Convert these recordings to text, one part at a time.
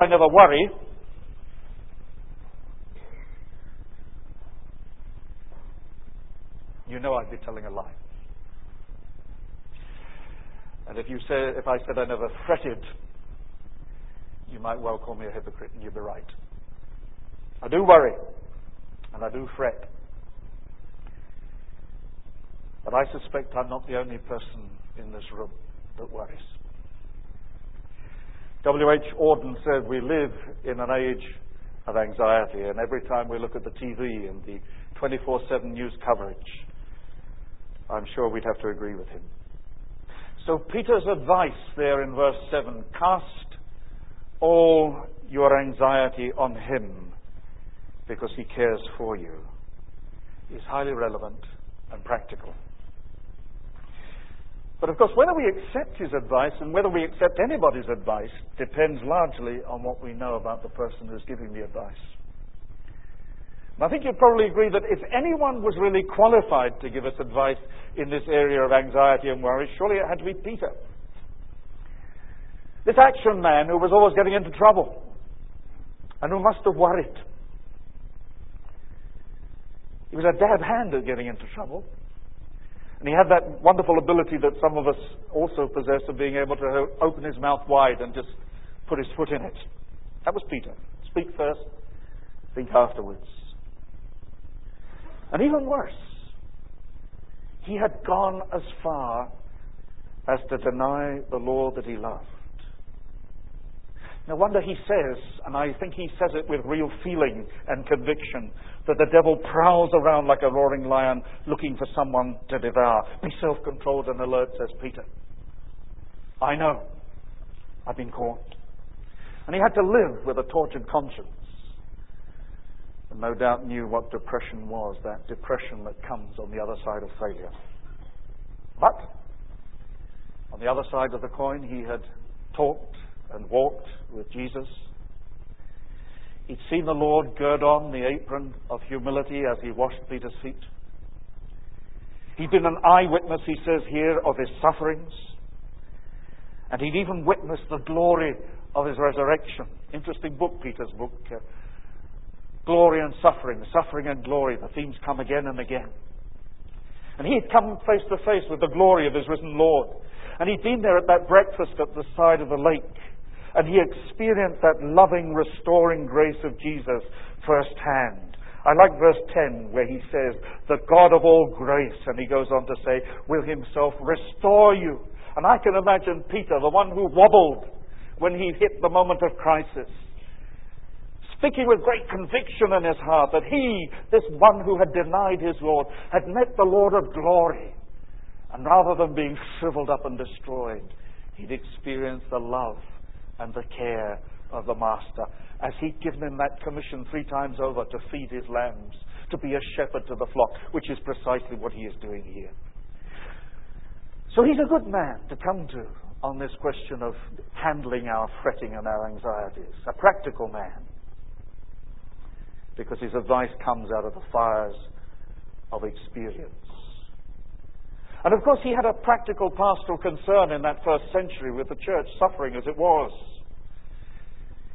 I never worry, you know I'd be telling a lie. And if you say, if I said I never fretted, you might well call me a hypocrite, and you'd be right. I do worry, and I do fret. But I suspect I'm not the only person in this room that worries. W.H. Auden said we live in an age of anxiety, and every time we look at the TV and the 24 7 news coverage, I'm sure we'd have to agree with him. So, Peter's advice there in verse 7 cast all your anxiety on him because he cares for you is highly relevant and practical. But of course, whether we accept his advice and whether we accept anybody's advice depends largely on what we know about the person who's giving the advice. And I think you'd probably agree that if anyone was really qualified to give us advice in this area of anxiety and worry, surely it had to be Peter. This action man who was always getting into trouble and who must have worried. He was a dab hand at getting into trouble. And he had that wonderful ability that some of us also possess of being able to open his mouth wide and just put his foot in it. That was Peter. Speak first, think afterwards. And even worse, he had gone as far as to deny the Lord that he loved. No wonder he says, and I think he says it with real feeling and conviction, that the devil prowls around like a roaring lion looking for someone to devour. Be self controlled and alert, says Peter. I know. I've been caught. And he had to live with a tortured conscience. And no doubt knew what depression was, that depression that comes on the other side of failure. But, on the other side of the coin, he had talked and walked with Jesus. He'd seen the Lord gird on the apron of humility as he washed Peter's feet. He'd been an eyewitness, he says here, of his sufferings. And he'd even witnessed the glory of his resurrection. Interesting book, Peter's book. Uh, glory and suffering, suffering and glory. The themes come again and again. And he had come face to face with the glory of his risen Lord. And he'd been there at that breakfast at the side of the lake. And he experienced that loving, restoring grace of Jesus firsthand. I like verse 10 where he says, The God of all grace, and he goes on to say, will himself restore you. And I can imagine Peter, the one who wobbled when he hit the moment of crisis, speaking with great conviction in his heart that he, this one who had denied his Lord, had met the Lord of glory. And rather than being shriveled up and destroyed, he'd experienced the love and the care of the master as he'd given him that commission three times over to feed his lambs, to be a shepherd to the flock, which is precisely what he is doing here. So he's a good man to come to on this question of handling our fretting and our anxieties, a practical man, because his advice comes out of the fires of experience. And of course, he had a practical pastoral concern in that first century with the church suffering as it was.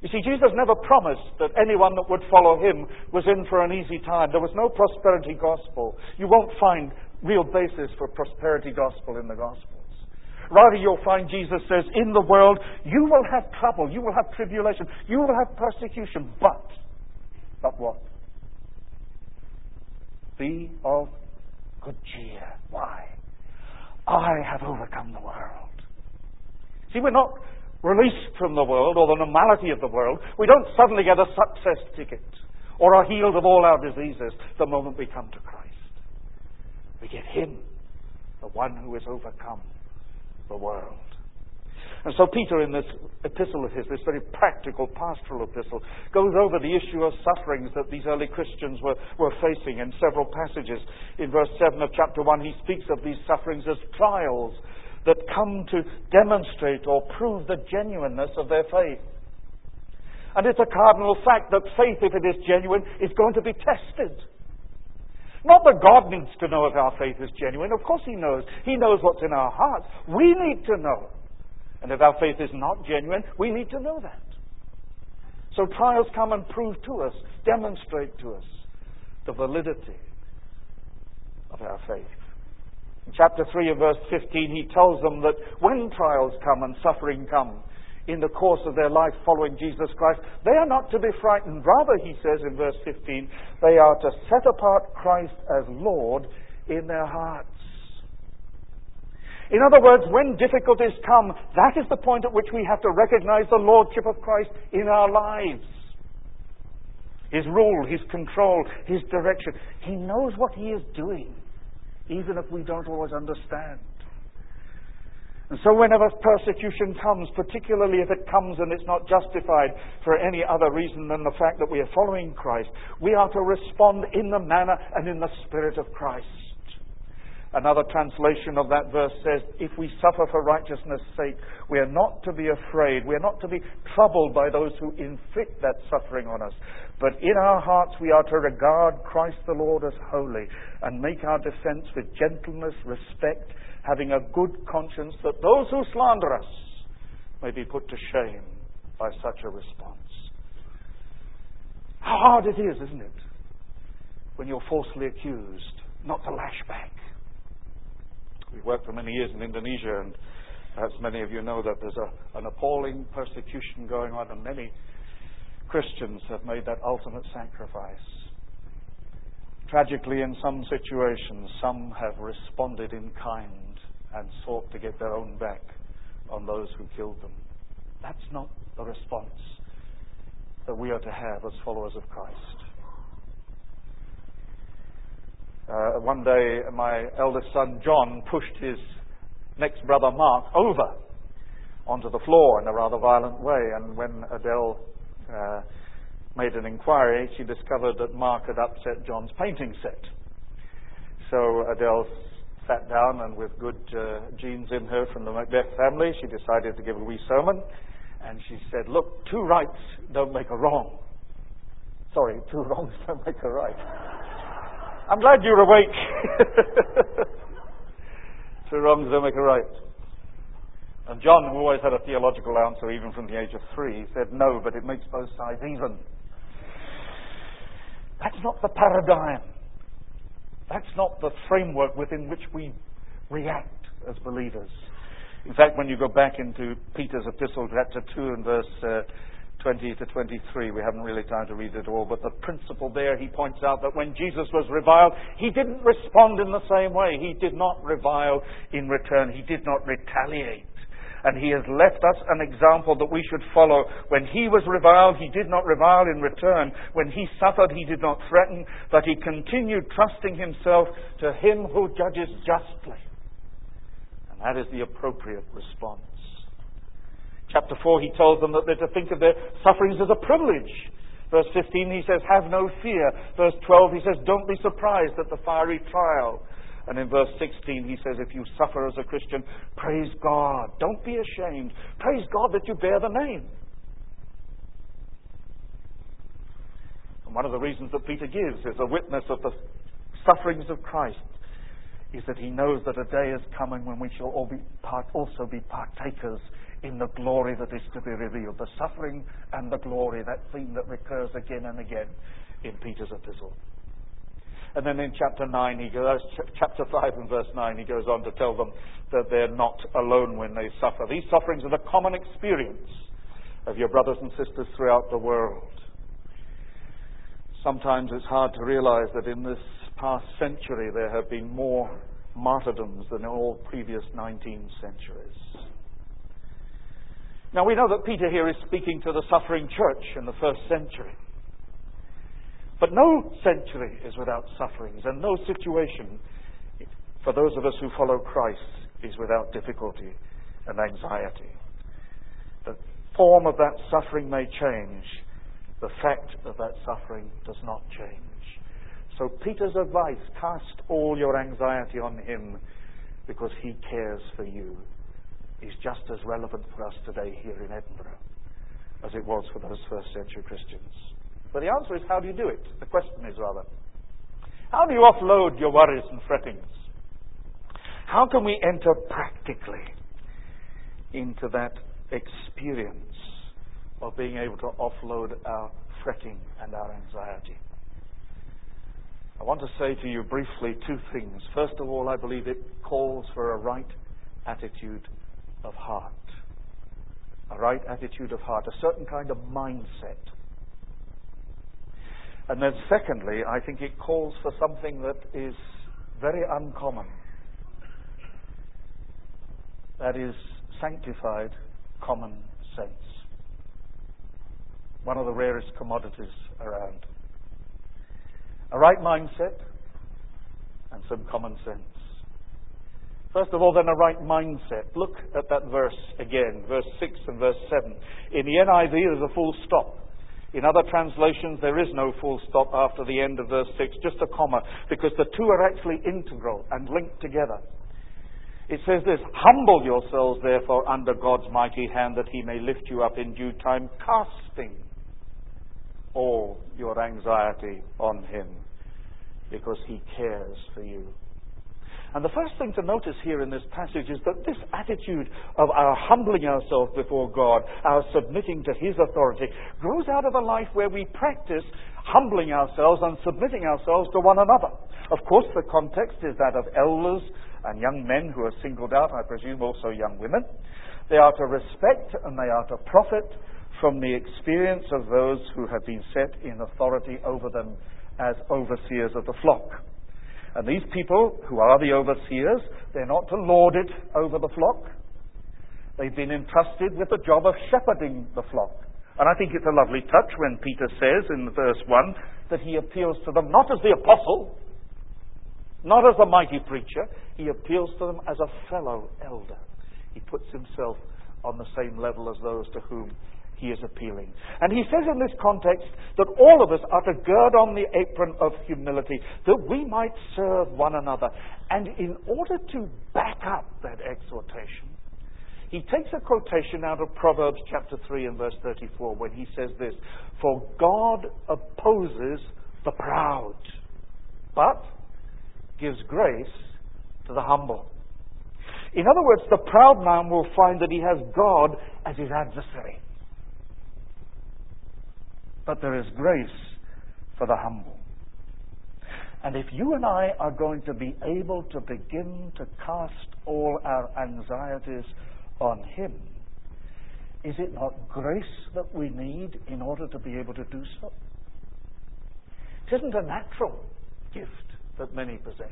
You see, Jesus never promised that anyone that would follow him was in for an easy time. There was no prosperity gospel. You won't find real basis for prosperity gospel in the Gospels. Rather, you'll find Jesus says, In the world, you will have trouble, you will have tribulation, you will have persecution, but, but what? Be of good cheer. Why? I have overcome the world. See, we're not released from the world or the normality of the world. We don't suddenly get a success ticket or are healed of all our diseases the moment we come to Christ. We get Him, the one who has overcome the world. And so Peter, in this epistle of his, this very practical pastoral epistle, goes over the issue of sufferings that these early Christians were, were facing in several passages. In verse 7 of chapter 1, he speaks of these sufferings as trials that come to demonstrate or prove the genuineness of their faith. And it's a cardinal fact that faith, if it is genuine, is going to be tested. Not that God needs to know if our faith is genuine. Of course He knows. He knows what's in our hearts. We need to know. And if our faith is not genuine, we need to know that. So trials come and prove to us, demonstrate to us the validity of our faith. In chapter 3 and verse 15, he tells them that when trials come and suffering come in the course of their life following Jesus Christ, they are not to be frightened. Rather, he says in verse 15, they are to set apart Christ as Lord in their hearts. In other words, when difficulties come, that is the point at which we have to recognize the Lordship of Christ in our lives. His rule, His control, His direction. He knows what He is doing, even if we don't always understand. And so, whenever persecution comes, particularly if it comes and it's not justified for any other reason than the fact that we are following Christ, we are to respond in the manner and in the spirit of Christ. Another translation of that verse says, If we suffer for righteousness' sake, we are not to be afraid. We are not to be troubled by those who inflict that suffering on us. But in our hearts, we are to regard Christ the Lord as holy and make our defense with gentleness, respect, having a good conscience that those who slander us may be put to shame by such a response. How hard it is, isn't it, when you're falsely accused, not to lash back we worked for many years in Indonesia, and perhaps many of you know that there's a, an appalling persecution going on, and many Christians have made that ultimate sacrifice. Tragically, in some situations, some have responded in kind and sought to get their own back on those who killed them. That's not the response that we are to have as followers of Christ. Uh, one day, my eldest son John pushed his next brother Mark over onto the floor in a rather violent way. And when Adele uh, made an inquiry, she discovered that Mark had upset John's painting set. So Adele sat down and, with good uh, genes in her from the Macbeth family, she decided to give a wee sermon. And she said, Look, two rights don't make a wrong. Sorry, two wrongs don't make a right. I'm glad you're awake. Two wrongs don't make a right. And John, who always had a theological answer, even from the age of three, said, No, but it makes both sides even. That's not the paradigm. That's not the framework within which we react as believers. In fact, when you go back into Peter's epistle, chapter 2 and verse uh, 20 to 23. We haven't really time to read it all, but the principle there, he points out that when Jesus was reviled, he didn't respond in the same way. He did not revile in return. He did not retaliate. And he has left us an example that we should follow. When he was reviled, he did not revile in return. When he suffered, he did not threaten, but he continued trusting himself to him who judges justly. And that is the appropriate response. Chapter 4, he tells them that they're to think of their sufferings as a privilege. Verse 15, he says, Have no fear. Verse 12, he says, Don't be surprised at the fiery trial. And in verse 16, he says, If you suffer as a Christian, praise God. Don't be ashamed. Praise God that you bear the name. And one of the reasons that Peter gives is a witness of the sufferings of Christ is that he knows that a day is coming when we shall all be part, also be partakers in the glory that is to be revealed. The suffering and the glory, that theme that recurs again and again in Peter's epistle. And then in chapter 9, he goes, chapter 5 and verse 9, he goes on to tell them that they're not alone when they suffer. These sufferings are the common experience of your brothers and sisters throughout the world. Sometimes it's hard to realize that in this past century there have been more martyrdoms than in all previous 19 centuries. Now we know that Peter here is speaking to the suffering church in the first century. But no century is without sufferings, and no situation for those of us who follow Christ is without difficulty and anxiety. The form of that suffering may change, the fact of that suffering does not change. So Peter's advice cast all your anxiety on him because he cares for you is just as relevant for us today here in Edinburgh as it was for those first century Christians. But the answer is how do you do it? The question is rather, how do you offload your worries and frettings? How can we enter practically into that experience of being able to offload our fretting and our anxiety. I want to say to you briefly two things. First of all, I believe it calls for a right attitude of heart. A right attitude of heart, a certain kind of mindset. And then, secondly, I think it calls for something that is very uncommon. That is sanctified common sense. One of the rarest commodities around. A right mindset and some common sense. First of all, then, a right mindset. Look at that verse again, verse 6 and verse 7. In the NIV, there's a full stop. In other translations, there is no full stop after the end of verse 6, just a comma, because the two are actually integral and linked together. It says this Humble yourselves, therefore, under God's mighty hand, that he may lift you up in due time, casting all your anxiety on him, because he cares for you. And the first thing to notice here in this passage is that this attitude of our humbling ourselves before God, our submitting to His authority, grows out of a life where we practice humbling ourselves and submitting ourselves to one another. Of course, the context is that of elders and young men who are singled out, I presume also young women. They are to respect and they are to profit from the experience of those who have been set in authority over them as overseers of the flock. And these people, who are the overseers, they're not to lord it over the flock. They've been entrusted with the job of shepherding the flock. And I think it's a lovely touch when Peter says in verse 1 that he appeals to them not as the apostle, not as a mighty preacher, he appeals to them as a fellow elder. He puts himself on the same level as those to whom he is appealing. And he says in this context that all of us are to gird on the apron of humility that we might serve one another. And in order to back up that exhortation, he takes a quotation out of Proverbs chapter 3 and verse 34 when he says this For God opposes the proud, but gives grace to the humble. In other words, the proud man will find that he has God as his adversary but there is grace for the humble. And if you and I are going to be able to begin to cast all our anxieties on Him, is it not grace that we need in order to be able to do so? It isn't a natural gift that many possess.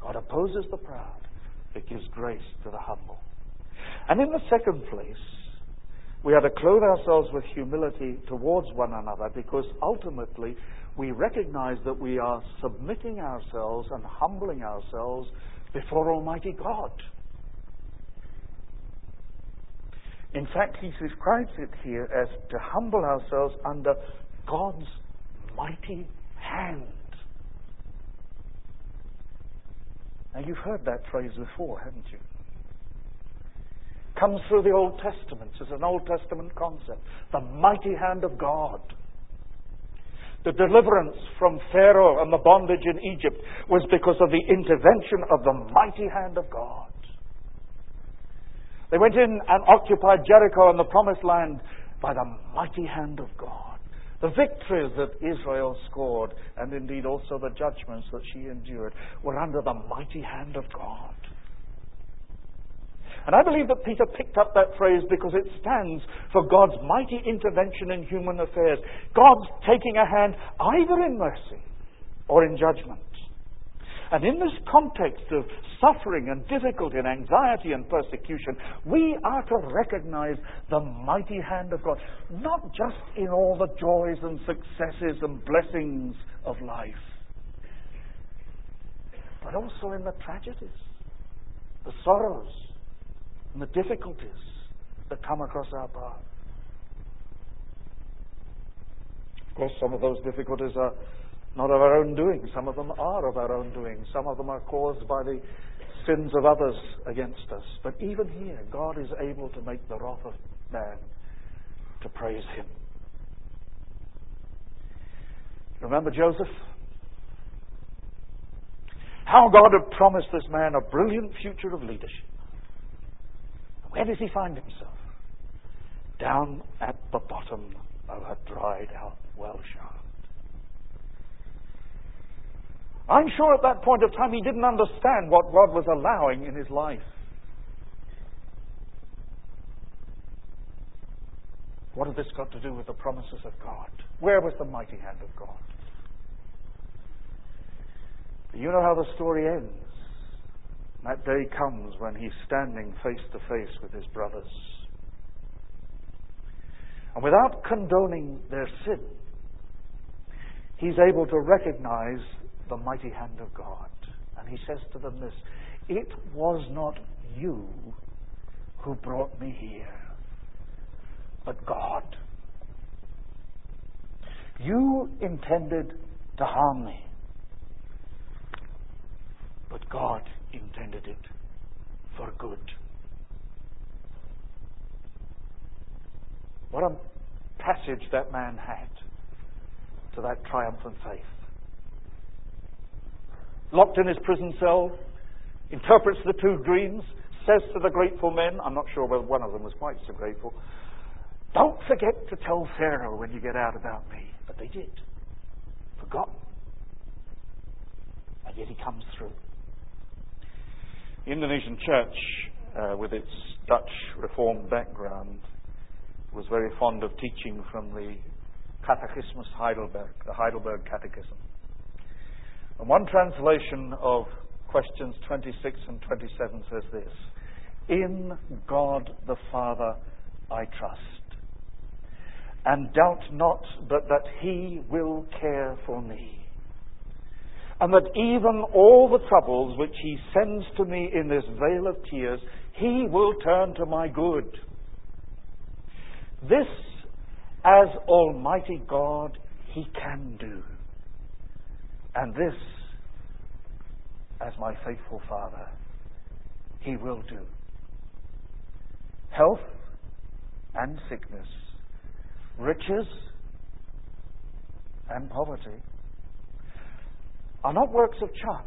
God opposes the proud, it gives grace to the humble. And in the second place, we are to clothe ourselves with humility towards one another because ultimately we recognize that we are submitting ourselves and humbling ourselves before Almighty God. In fact, he describes it here as to humble ourselves under God's mighty hand. Now, you've heard that phrase before, haven't you? Comes through the Old Testament. It's an Old Testament concept. The mighty hand of God. The deliverance from Pharaoh and the bondage in Egypt was because of the intervention of the mighty hand of God. They went in and occupied Jericho and the promised land by the mighty hand of God. The victories that Israel scored, and indeed also the judgments that she endured, were under the mighty hand of God. And I believe that Peter picked up that phrase because it stands for God's mighty intervention in human affairs. God's taking a hand either in mercy or in judgment. And in this context of suffering and difficulty and anxiety and persecution, we are to recognize the mighty hand of God, not just in all the joys and successes and blessings of life, but also in the tragedies, the sorrows, and the difficulties that come across our path. Of course, some of those difficulties are not of our own doing. Some of them are of our own doing. Some of them are caused by the sins of others against us. But even here, God is able to make the wrath of man to praise Him. Remember Joseph? How God had promised this man a brilliant future of leadership. Where does he find himself? down at the bottom of a dried out well shaft. I'm sure at that point of time he didn't understand what God was allowing in his life. What had this got to do with the promises of God? Where was the mighty hand of God? You know how the story ends. That day comes when he's standing face to face with his brothers. And without condoning their sin, he's able to recognize the mighty hand of God. And he says to them this It was not you who brought me here, but God. You intended to harm me, but God intended it for good. What a passage that man had to that triumphant faith. Locked in his prison cell, interprets the two dreams, says to the grateful men, I'm not sure whether one of them was quite so grateful, don't forget to tell Pharaoh when you get out about me. But they did. Forgotten. And yet he comes through. The Indonesian church, uh, with its Dutch Reformed background, was very fond of teaching from the Catechismus Heidelberg, the Heidelberg Catechism. And one translation of questions 26 and 27 says this In God the Father I trust, and doubt not but that He will care for me and that even all the troubles which he sends to me in this vale of tears, he will turn to my good. This, as Almighty God, he can do. And this, as my faithful Father, he will do. Health and sickness, riches and poverty are not works of chance,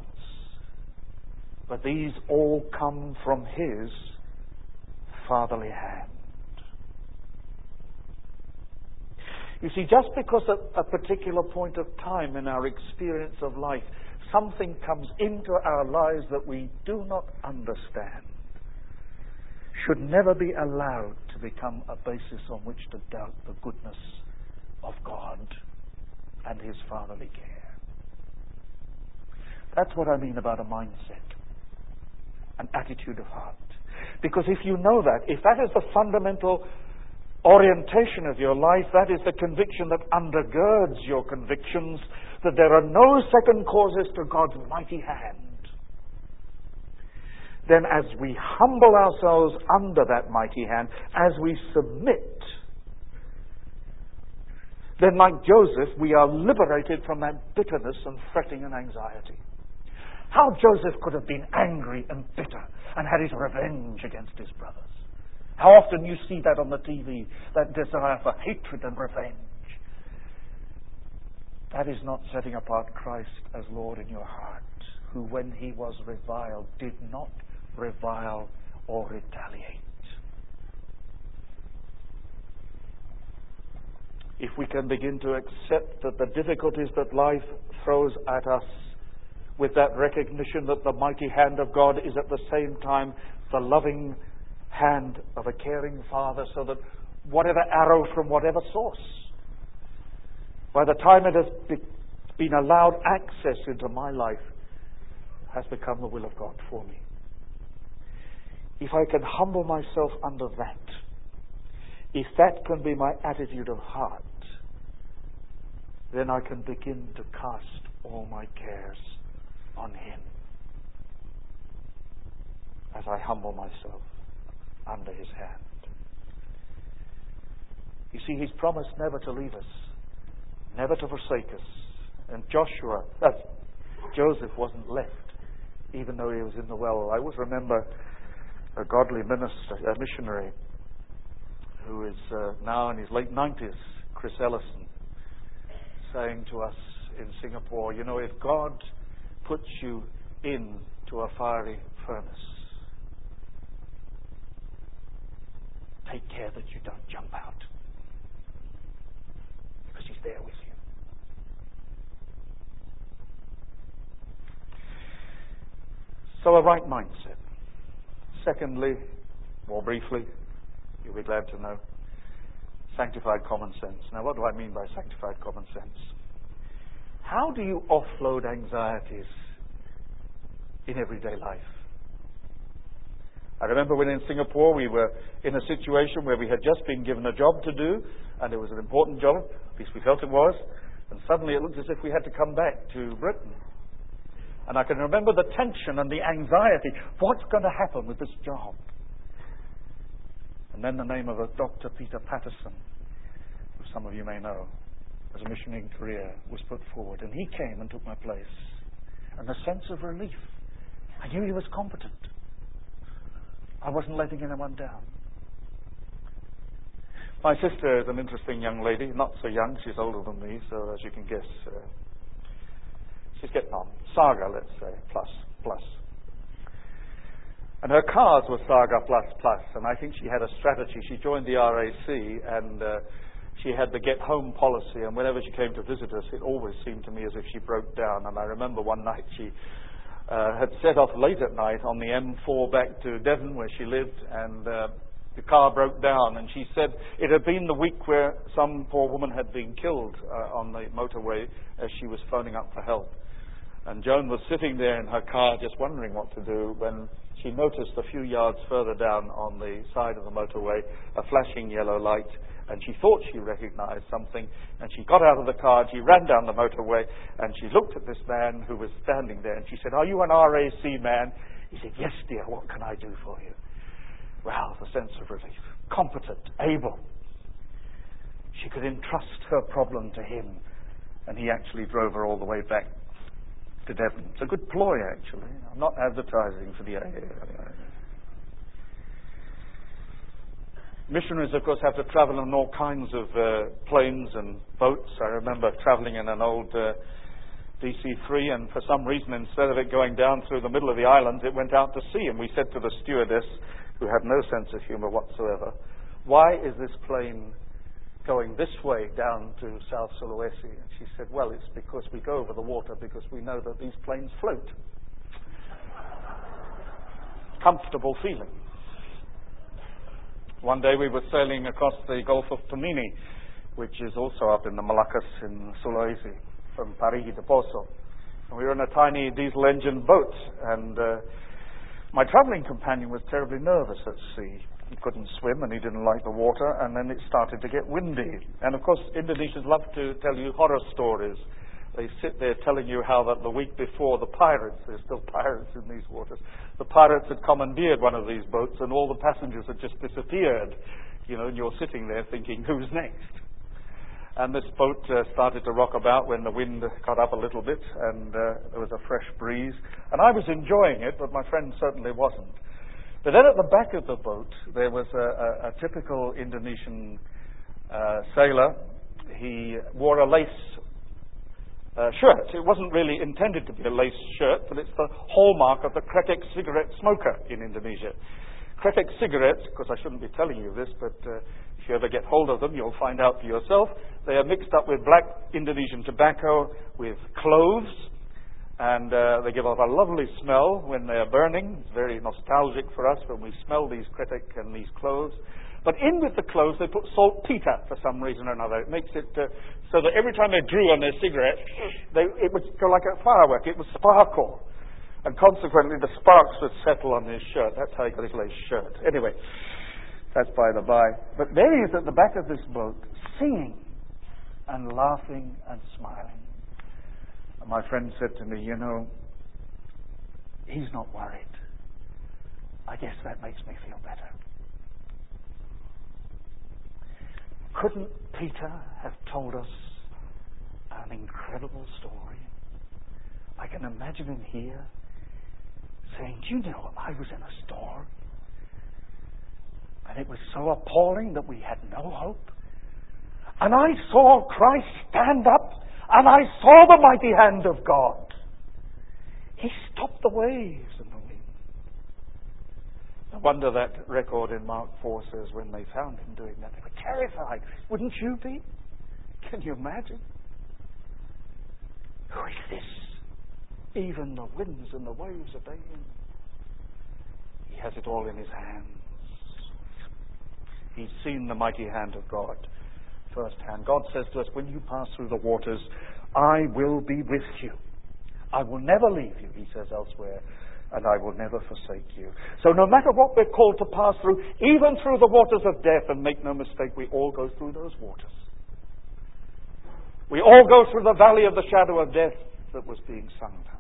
but these all come from His fatherly hand. You see, just because at a particular point of time in our experience of life, something comes into our lives that we do not understand, should never be allowed to become a basis on which to doubt the goodness of God and His fatherly care. That's what I mean about a mindset, an attitude of heart. Because if you know that, if that is the fundamental orientation of your life, that is the conviction that undergirds your convictions, that there are no second causes to God's mighty hand, then as we humble ourselves under that mighty hand, as we submit, then like Joseph, we are liberated from that bitterness and fretting and anxiety. How Joseph could have been angry and bitter and had his revenge against his brothers. How often you see that on the TV, that desire for hatred and revenge. That is not setting apart Christ as Lord in your heart, who, when he was reviled, did not revile or retaliate. If we can begin to accept that the difficulties that life throws at us with that recognition that the mighty hand of God is at the same time the loving hand of a caring father, so that whatever arrow from whatever source, by the time it has been allowed access into my life, has become the will of God for me. If I can humble myself under that, if that can be my attitude of heart, then I can begin to cast all my cares on Him as I humble myself under His hand. You see, He's promised never to leave us, never to forsake us. And Joshua, uh, Joseph wasn't left, even though he was in the well. I always remember a godly minister, a missionary, who is uh, now in his late 90s, Chris Ellison, saying to us in Singapore, you know, if God puts you into a fiery furnace. take care that you don't jump out. Because He's there with you. So, a right mindset. Secondly, more briefly, you'll be glad to know, sanctified common sense. Now, what do I mean by sanctified common sense? How do you offload anxieties in everyday life? I remember when in Singapore we were in a situation where we had just been given a job to do, and it was an important job, at least we felt it was, and suddenly it looked as if we had to come back to Britain. And I can remember the tension and the anxiety. What's going to happen with this job? And then the name of a Dr. Peter Patterson, who some of you may know, as a missionary Korea, was put forward. And he came and took my place. And the sense of relief. I knew he was competent. I wasn't letting anyone down. My sister is an interesting young lady, not so young, she's older than me, so as you can guess, uh, she's getting on. Saga, let's say, plus, plus. And her cars were Saga plus plus, and I think she had a strategy. She joined the RAC, and uh, she had the get home policy, and whenever she came to visit us, it always seemed to me as if she broke down. And I remember one night she uh, had set off late at night on the M4 back to Devon where she lived, and uh, the car broke down. And she said it had been the week where some poor woman had been killed uh, on the motorway as she was phoning up for help. And Joan was sitting there in her car just wondering what to do when she noticed a few yards further down on the side of the motorway a flashing yellow light and she thought she recognized something, and she got out of the car, and she ran down the motorway, and she looked at this man who was standing there, and she said, Are you an RAC man? He said, Yes, dear, what can I do for you? Well, the sense of relief. Competent, able. She could entrust her problem to him, and he actually drove her all the way back to Devon. It's a good ploy, actually. I'm not advertising for the AA. Missionaries, of course, have to travel on all kinds of uh, planes and boats. I remember traveling in an old uh, DC-3, and for some reason, instead of it going down through the middle of the island, it went out to sea. And we said to the stewardess, who had no sense of humor whatsoever, why is this plane going this way down to South Sulawesi? And she said, well, it's because we go over the water because we know that these planes float. Comfortable feeling. One day we were sailing across the Gulf of Tomini, which is also up in the Moluccas in Sulawesi, from Parigi to Poso. And we were in a tiny diesel engine boat, and uh, my traveling companion was terribly nervous at sea. He couldn't swim and he didn't like the water, and then it started to get windy. And of course, Indonesians love to tell you horror stories they sit there telling you how that the week before the pirates, there's still pirates in these waters, the pirates had commandeered one of these boats and all the passengers had just disappeared. You know, and you're sitting there thinking, who's next? And this boat uh, started to rock about when the wind got up a little bit and uh, there was a fresh breeze. And I was enjoying it, but my friend certainly wasn't. But then at the back of the boat, there was a, a, a typical Indonesian uh, sailor. He wore a lace uh, shirt. It wasn't really intended to be a lace shirt, but it's the hallmark of the Kretek cigarette smoker in Indonesia. Kretek cigarettes, because I shouldn't be telling you this, but uh, if you ever get hold of them, you'll find out for yourself. They are mixed up with black Indonesian tobacco, with cloves, and uh, they give off a lovely smell when they are burning. It's very nostalgic for us when we smell these Kretek and these cloves. But in with the cloves, they put saltpeter for some reason or another. It makes it uh, so that every time they drew on their cigarette, they, it would go like a firework. It would sparkle. And consequently, the sparks would settle on his shirt. That's how he got his lace shirt. Anyway, that's by the by. But there he is at the back of this boat, singing and laughing and smiling. And my friend said to me, You know, he's not worried. I guess that makes me feel better. Couldn't Peter have told us an incredible story? I can imagine him here saying, Do you know, I was in a storm and it was so appalling that we had no hope. And I saw Christ stand up and I saw the mighty hand of God. He stopped the waves and the wind. The wonder that record in Mark 4 says when they found him doing that, they were terrified. Wouldn't you be? Can you imagine? Who is this? Even the winds and the waves obey him. He has it all in his hands. He's seen the mighty hand of God firsthand. God says to us, when you pass through the waters, I will be with you. I will never leave you, he says elsewhere, and I will never forsake you. So no matter what we're called to pass through, even through the waters of death, and make no mistake, we all go through those waters. We all go through the valley of the shadow of death that was being sung about.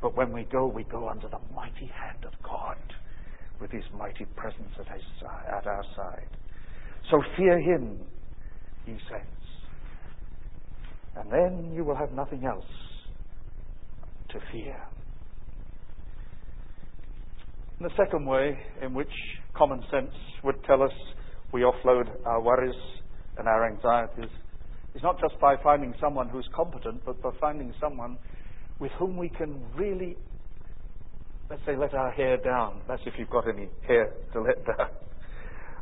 But when we go, we go under the mighty hand of God with his mighty presence at, his, at our side. So fear him, he says. And then you will have nothing else to fear. And the second way in which common sense would tell us we offload our worries and our anxieties is not just by finding someone who's competent, but by finding someone with whom we can really, let's say, let our hair down. That's if you've got any hair to let down.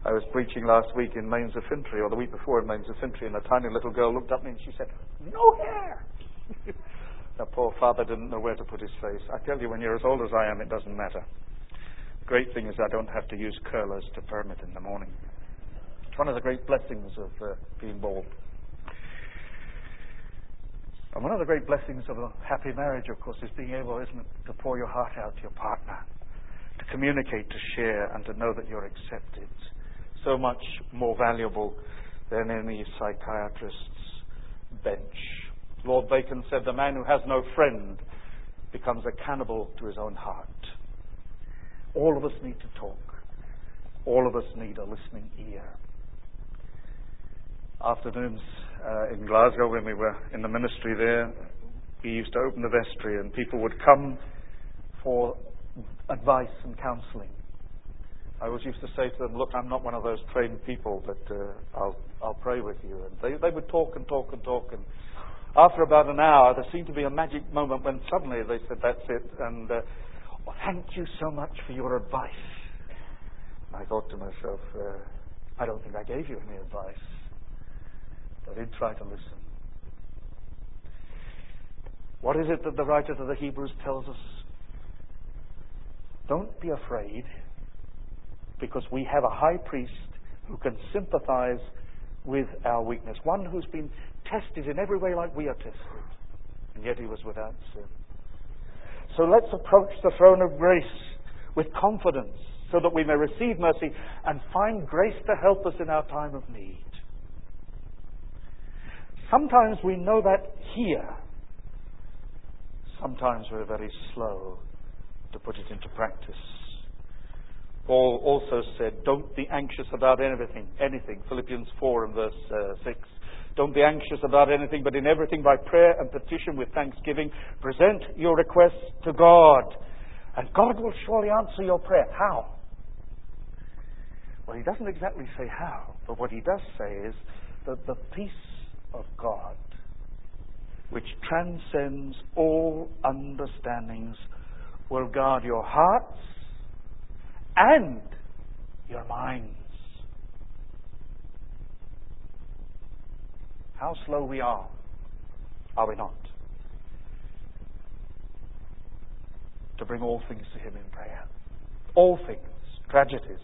I was preaching last week in Mains of Fintry, or the week before in Mains of Fintry, and a tiny little girl looked at me and she said, No hair! the poor father didn't know where to put his face. I tell you, when you're as old as I am, it doesn't matter. Great thing is I don't have to use curlers to perm it in the morning. It's one of the great blessings of uh, being bald. And one of the great blessings of a happy marriage, of course, is being able, isn't it, to pour your heart out to your partner, to communicate, to share, and to know that you're accepted. So much more valuable than any psychiatrist's bench. Lord Bacon said, The man who has no friend becomes a cannibal to his own heart. All of us need to talk. All of us need a listening ear. Afternoons uh, in Glasgow, when we were in the ministry there, we used to open the vestry and people would come for advice and counseling. I always used to say to them, Look, I'm not one of those trained people, but uh, I'll, I'll pray with you. And they, they would talk and talk and talk. And after about an hour, there seemed to be a magic moment when suddenly they said, That's it. And uh, well, thank you so much for your advice. And I thought to myself, uh, I don't think I gave you any advice. But I did try to listen. What is it that the writer to the Hebrews tells us? Don't be afraid, because we have a high priest who can sympathize with our weakness, one who's been tested in every way like we are tested, and yet he was without sin. So let's approach the throne of grace with confidence so that we may receive mercy and find grace to help us in our time of need. Sometimes we know that here. Sometimes we're very slow to put it into practice. Paul also said, Don't be anxious about anything, anything. Philippians 4 and verse uh, 6. Don't be anxious about anything, but in everything by prayer and petition with thanksgiving, present your requests to God. And God will surely answer your prayer. How? Well, he doesn't exactly say how, but what he does say is that the peace of God, which transcends all understandings, will guard your hearts and your minds. How slow we are, are we not? To bring all things to Him in prayer. All things, tragedies,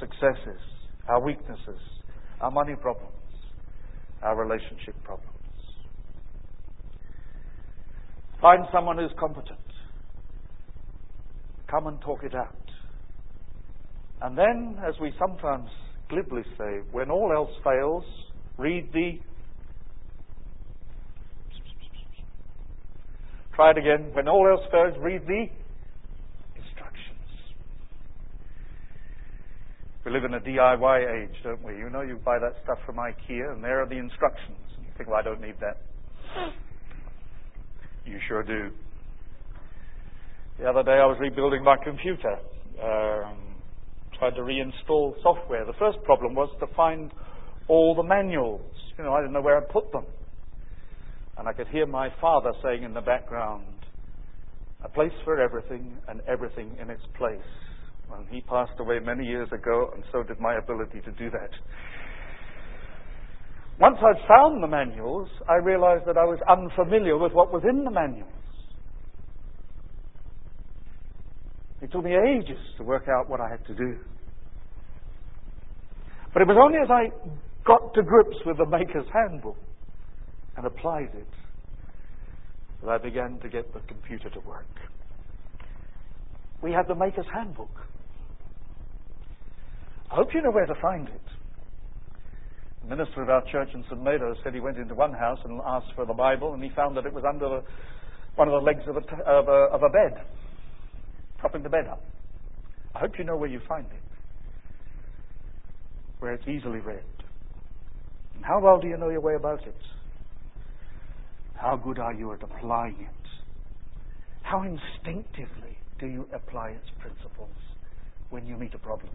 successes, our weaknesses, our money problems, our relationship problems. Find someone who's competent. Come and talk it out. And then, as we sometimes glibly say, when all else fails, read the Try it again. When all else fails, read the instructions. We live in a DIY age, don't we? You know, you buy that stuff from IKEA, and there are the instructions. You think, well, I don't need that. You sure do. The other day, I was rebuilding my computer. Um, tried to reinstall software. The first problem was to find all the manuals. You know, I didn't know where I'd put them. And I could hear my father saying in the background, a place for everything and everything in its place. And he passed away many years ago, and so did my ability to do that. Once I'd found the manuals, I realized that I was unfamiliar with what was in the manuals. It took me ages to work out what I had to do. But it was only as I got to grips with the Maker's Handbook and applied it that I began to get the computer to work. We had the Maker's Handbook. I hope you know where to find it. The minister of our church in St. Mado's said he went into one house and asked for the Bible, and he found that it was under the, one of the legs of a, of, a, of a bed, propping the bed up. I hope you know where you find it, where it's easily read. And how well do you know your way about it? How good are you at applying it? How instinctively do you apply its principles when you meet a problem?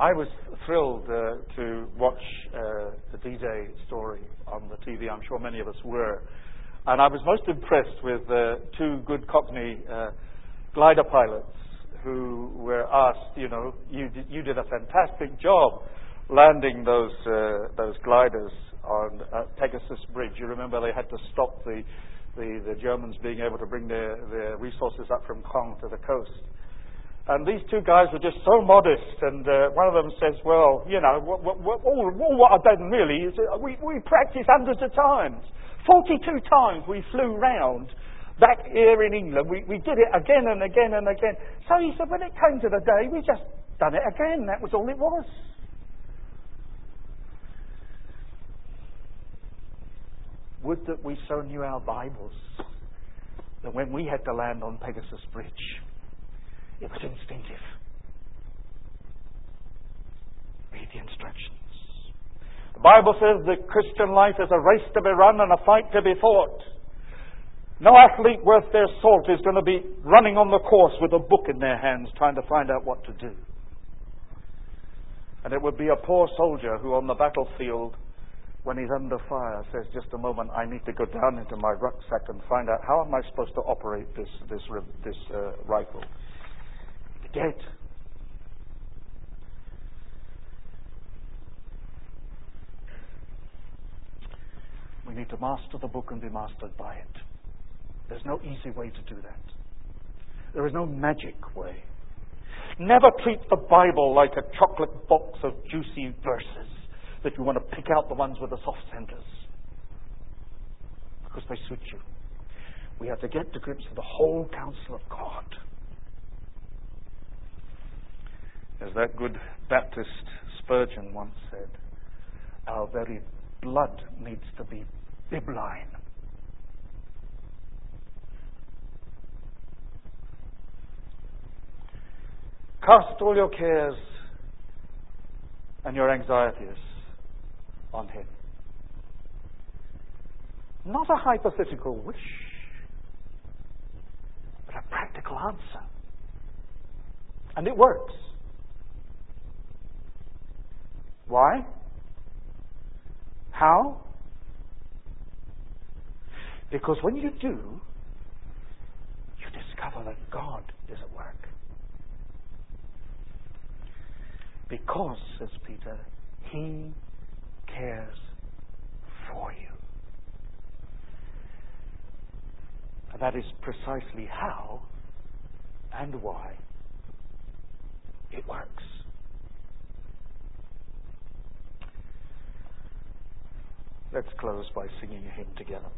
I was thrilled uh, to watch uh, the D-Day story on the TV. I'm sure many of us were. And I was most impressed with uh, two good Cockney uh, glider pilots who were asked, you know, you did, you did a fantastic job landing those, uh, those gliders on Pegasus Bridge. You remember they had to stop the, Germans being able to bring their, resources up from Caen to the coast. And these two guys were just so modest, and uh, one of them says, "Well, you know, what, all, all, what I've done really is uh, we, we practiced hundreds of times. Forty-two times we flew round back here in England. We, we did it again and again and again. So he said, when it came to the day, we just done it again. That was all it was. Would that we so knew our Bibles that when we had to land on Pegasus Bridge." It was instinctive. Read the instructions. The Bible says the Christian life is a race to be run and a fight to be fought. No athlete worth their salt is going to be running on the course with a book in their hands trying to find out what to do. And it would be a poor soldier who on the battlefield, when he's under fire, says, just a moment, I need to go down into my rucksack and find out how am I supposed to operate this, this, this uh, rifle dead. We need to master the book and be mastered by it. There's no easy way to do that. There is no magic way. Never treat the Bible like a chocolate box of juicy verses that you want to pick out the ones with the soft centers because they suit you. We have to get to grips with the whole counsel of God. As that good Baptist Spurgeon once said, our very blood needs to be bibline. Cast all your cares and your anxieties on Him. Not a hypothetical wish, but a practical answer. And it works. Why? How? Because when you do, you discover that God is at work. Because, says Peter, He cares for you. And that is precisely how and why it works. Let's close by singing a hymn together.